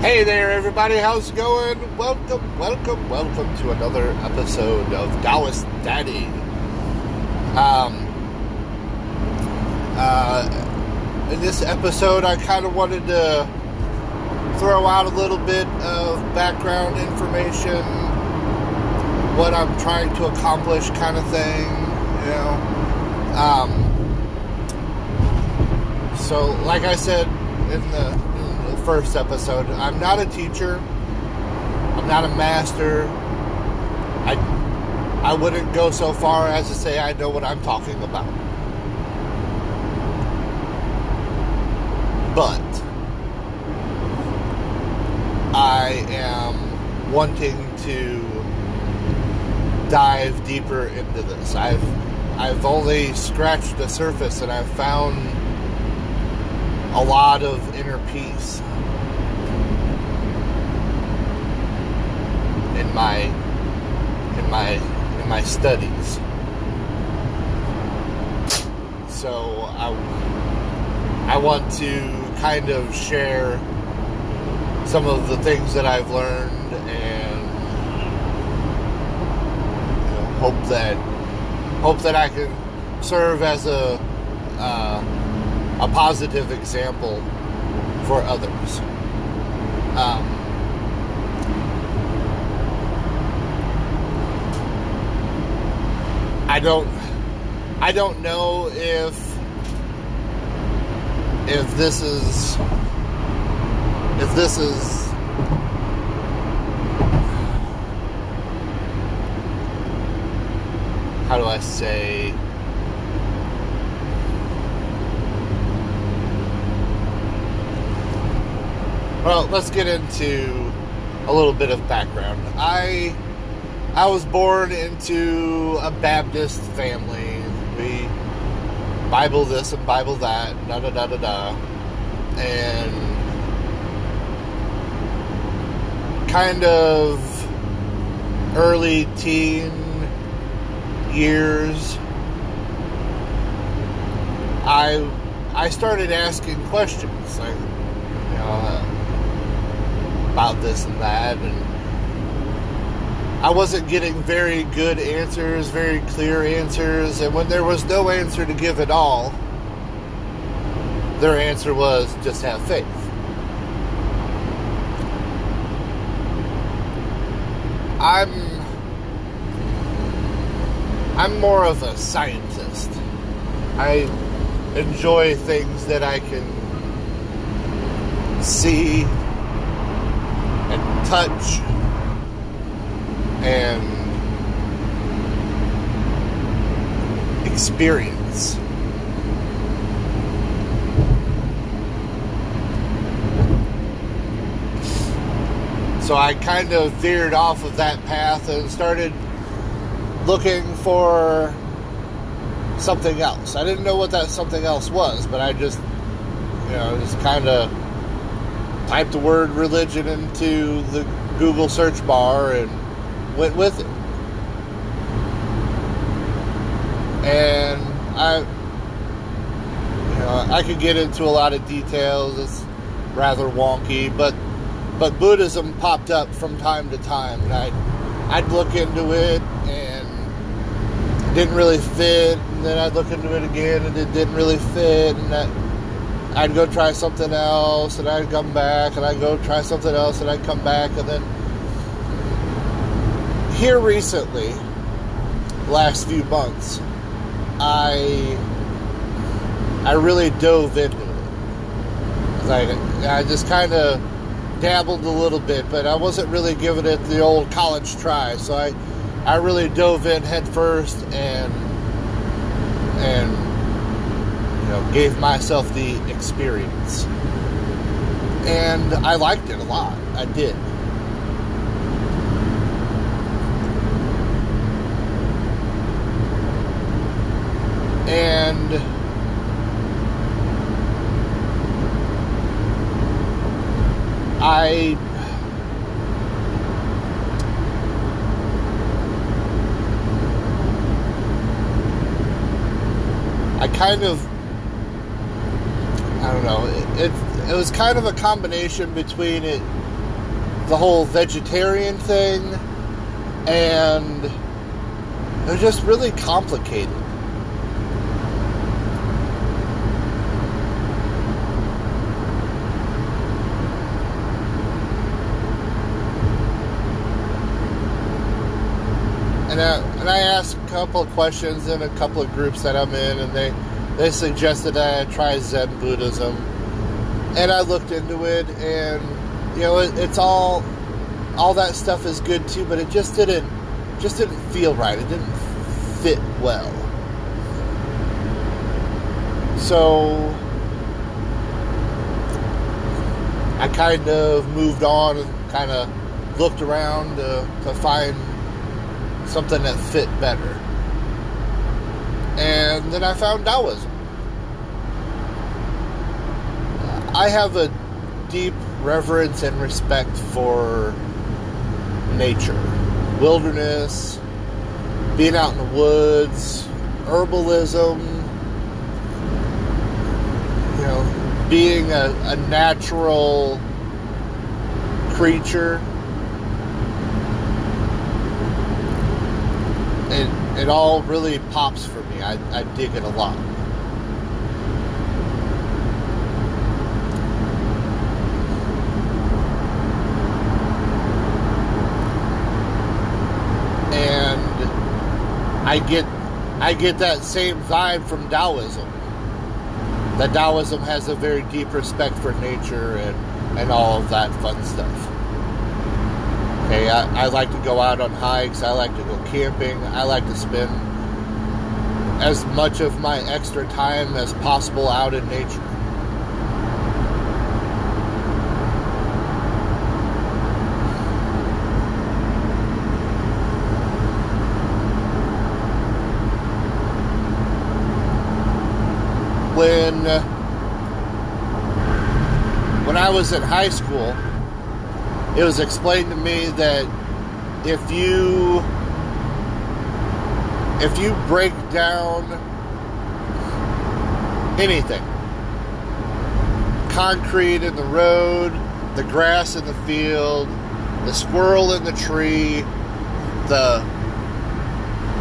Hey there, everybody. How's it going? Welcome, welcome, welcome to another episode of Taoist Daddy. Um, uh, in this episode, I kind of wanted to throw out a little bit of background information, what I'm trying to accomplish, kind of thing. You know. Um, so, like I said in the, in the first episode, I'm not a teacher. I'm not a master. I I wouldn't go so far as to say I know what I'm talking about. But I am wanting to dive deeper into this. I've I've only scratched the surface and I've found a lot of inner peace in my in my in my studies. So I I want to kind of share some of the things that I've learned and you know, hope that hope that I can serve as a uh, a positive example for others. Um, I don't I don't know if if this is if this is how do I say Well, let's get into a little bit of background. I I was born into a Baptist family. We Bible this and Bible that, da da da da da. And kind of early teen years I I started asking questions like you know about this and that and I wasn't getting very good answers, very clear answers, and when there was no answer to give at all, their answer was just have faith. I'm I'm more of a scientist. I enjoy things that I can see touch and experience. So I kind of veered off of that path and started looking for something else. I didn't know what that something else was, but I just, you know, just kind of typed the word religion into the Google search bar and went with it. And I, you know, I could get into a lot of details. It's rather wonky, but but Buddhism popped up from time to time, and I'd I'd look into it and it didn't really fit, and then I'd look into it again and it didn't really fit, and I, I'd go try something else, and I'd come back, and I'd go try something else, and I'd come back, and then here recently, last few months, I I really dove into it. Like I just kind of dabbled a little bit, but I wasn't really giving it the old college try. So I I really dove in head first and and know gave myself the experience. And I liked it a lot. I did. And I I kind of don't know it, it it was kind of a combination between it the whole vegetarian thing, and they're just really complicated. And I, and I asked a couple of questions in a couple of groups that I'm in, and they, they suggested I try Zen Buddhism. And I looked into it, and you know, it, it's all all that stuff is good too, but it just didn't just didn't feel right. It didn't fit well. So I kind of moved on and kind of looked around to, to find something that fit better. And then I found Taoism. I have a deep reverence and respect for nature, wilderness, being out in the woods, herbalism, you know, being a, a natural creature. It, it all really pops for me. I, I dig it a lot. And I get I get that same vibe from Taoism. That Taoism has a very deep respect for nature and, and all of that fun stuff. Okay, I, I like to go out on hikes, I like to go camping, I like to spend as much of my extra time as possible out in nature. when uh, when I was in high school, it was explained to me that if you if you break down anything, concrete in the road, the grass in the field, the squirrel in the tree, the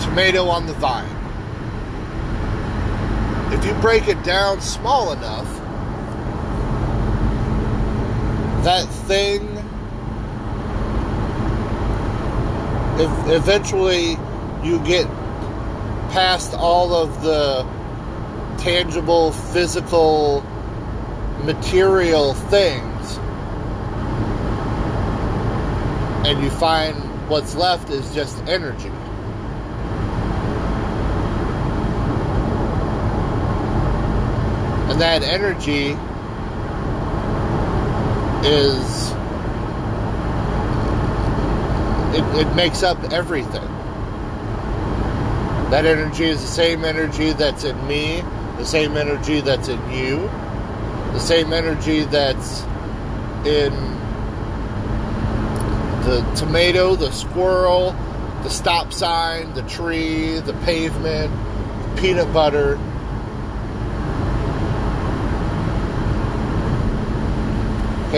tomato on the vine if you break it down small enough, that thing if eventually you get past all of the tangible physical material things and you find what's left is just energy. And that energy is it, it makes up everything. That energy is the same energy that's in me, the same energy that's in you, the same energy that's in the tomato, the squirrel, the stop sign, the tree, the pavement, peanut butter,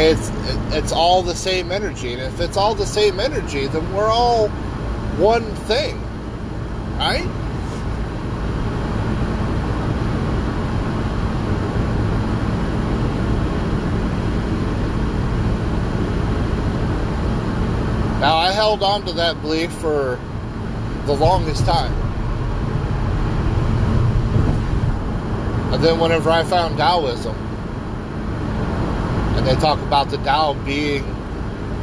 It's it's all the same energy, and if it's all the same energy, then we're all one thing, right? Now I held on to that belief for the longest time. And then whenever I found Taoism, and they talk about the Tao being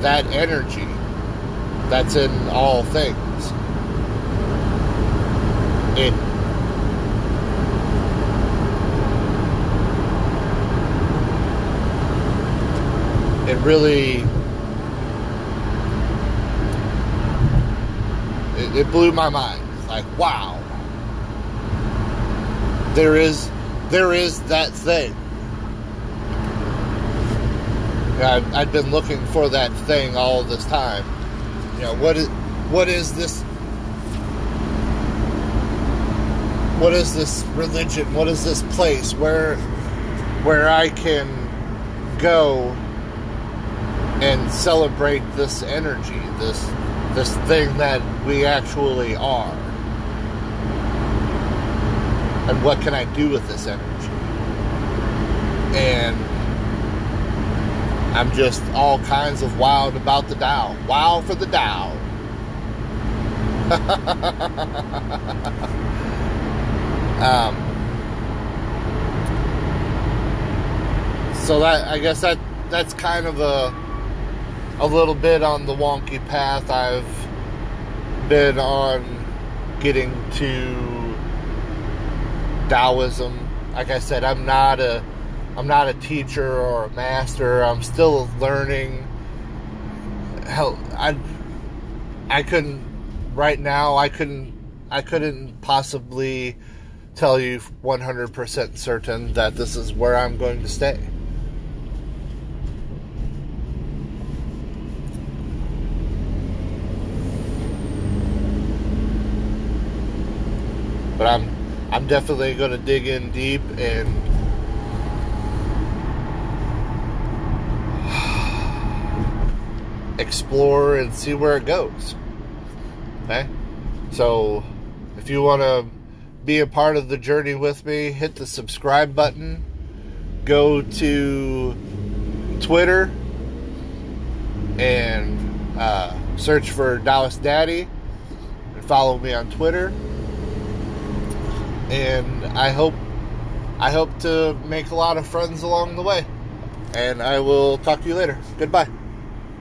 that energy that's in all things. It it really it, it blew my mind. Like wow, there is there is that thing I've, I've been looking for that thing all this time. You know, what is what is this? What is this religion? What is this place where where I can go and celebrate this energy, this this thing that we actually are. And what can I do with this energy? And I'm just all kinds of wild about the Tao. Wow for the Tao. um, so that I guess that that's kind of a a little bit on the wonky path I've been on getting to Taoism. Like I said, I'm not a I'm not a teacher or a master. I'm still learning. Hell, I I couldn't right now. I couldn't I couldn't possibly tell you 100% certain that this is where I'm going to stay. but I'm I'm definitely going to dig in deep and explore and see where it goes. Okay? So, if you want to be a part of the journey with me, hit the subscribe button. Go to Twitter and uh, search for Taoist Daddy and follow me on Twitter and I hope I hope to make a lot of friends along the way. And I will talk to you later. Goodbye.